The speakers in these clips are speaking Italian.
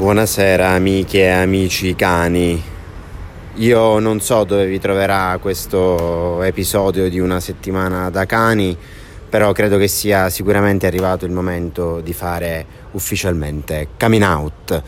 Buonasera amiche e amici cani. Io non so dove vi troverà questo episodio di una settimana da cani, però credo che sia sicuramente arrivato il momento di fare ufficialmente coming out.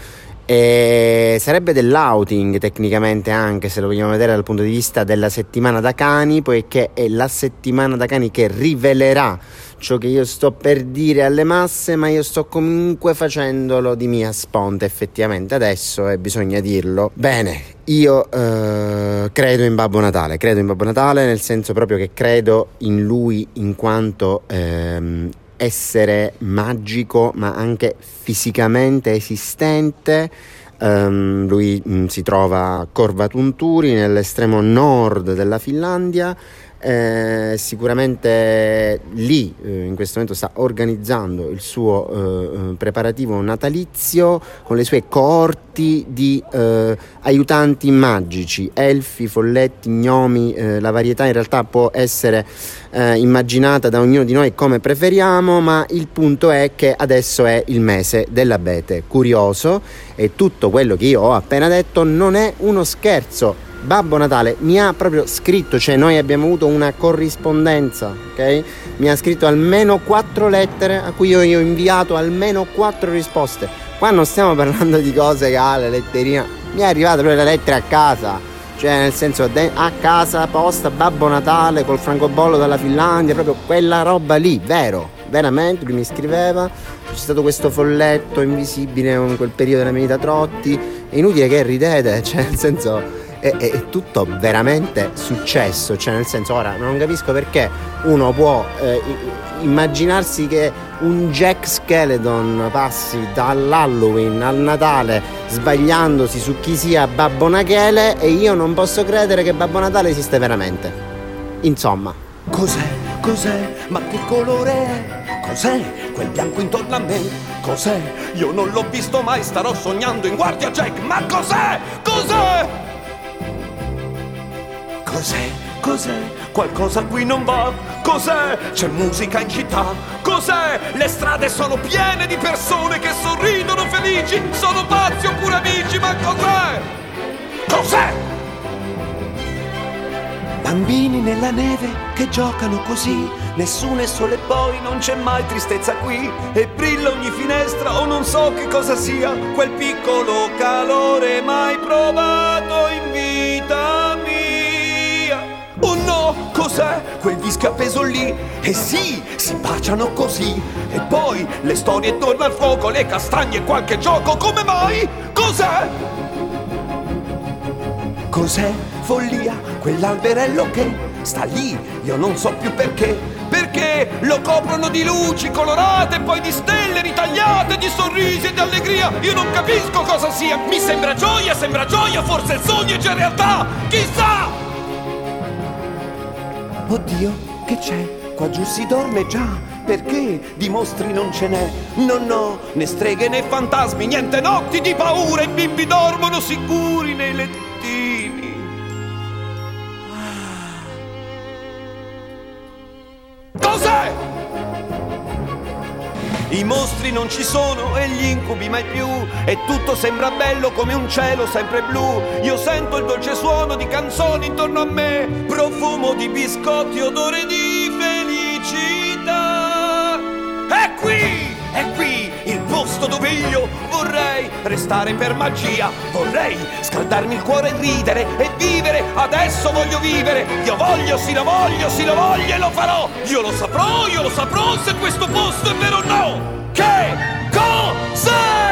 E sarebbe dell'outing tecnicamente anche se lo vogliamo vedere dal punto di vista della settimana da cani, poiché è la settimana da cani che rivelerà ciò che io sto per dire alle masse, ma io sto comunque facendolo di mia sponta effettivamente adesso e bisogna dirlo. Bene, io eh, credo in Babbo Natale, credo in Babbo Natale nel senso proprio che credo in lui in quanto ehm, essere magico ma anche fisicamente esistente. Um, lui mh, mm, si trova a Korvatunturi nell'estremo nord della Finlandia eh, sicuramente lì eh, in questo momento sta organizzando il suo eh, eh preparativo natalizio con le sue coorti di eh, aiutanti magici, elfi, folletti, gnomi, la varietà in realtà può essere immaginata da ognuno di noi come preferiamo, ma il punto è che adesso è il mese dell'abete curioso e tutto quello che io ho appena detto non è uno scherzo Babbo Natale mi ha proprio scritto, cioè noi abbiamo avuto una corrispondenza, ok? Mi ha scritto almeno quattro lettere a cui io gli ho inviato almeno quattro risposte. Qua non stiamo parlando di cose che ha la letterina, mi è arrivata proprio la lettera a casa, cioè nel senso a casa posta Babbo Natale col francobollo dalla Finlandia, proprio quella roba lì, vero, veramente, lui mi scriveva, c'è stato questo folletto invisibile in quel periodo della mia vita Trotti, è inutile che ridete, cioè nel senso è, è, tutto veramente successo, cioè nel senso ora non capisco perché uno può eh, immaginarsi che un Jack Skeleton passi dall'Halloween al Natale sbagliandosi su chi sia Babbo Nachele e io non posso credere che Babbo Natale esiste veramente. Insomma. Cos'è? Cos'è? Ma che colore è? Cos'è quel bianco intorno a me? Cos'è? Io non l'ho visto mai, starò sognando in guardia Jack, ma cos'è? Cos'è? Cos'è? Cos'è? Qualcosa qui non va? Cos'è? C'è musica in città? Cos'è? Le strade sono piene di persone che sorridono felici! Sono pazzi oppure amici, ma cos'è? Cos'è? Bambini nella neve che giocano così, nessuno è sole e poi non c'è mai tristezza qui, e brilla ogni finestra o non so che cosa sia, quel piccolo calore mai provato in vita cos'è quel disco appeso lì? E sì, si baciano così. E poi le storie intorno al fuoco, le castagne e qualche gioco, come mai? Cos'è? Cos'è follia quell'alberello che sta lì? Io non so più perché. Perché lo coprono di luci colorate, poi di stelle ritagliate, di sorrisi e di allegria. Io non capisco cosa sia. Mi sembra gioia, sembra gioia, forse il sogno è già realtà. Chissà! Oddio, che c'è? Qua giù si dorme già. Perché di mostri non ce n'è? No, no, né streghe né fantasmi, niente notti di paura. I bimbi dormono sicuri nei lettini. Cos'è? I mostri non ci sono e gli incubi mai più. E tutto sembra bello come un cielo sempre blu. Io sento il dolce suono di canzoni intorno a me. Profumo di biscotti, odore di felicità. È qui, è qui il posto dove io vorrei restare per magia. Vorrei scaldarmi il cuore e ridere e vivere. Adesso voglio vivere. Io voglio, sì lo voglio, sì lo voglio e lo farò. Io lo saprò, io lo saprò se questo posto è vero o no. Che cos'è?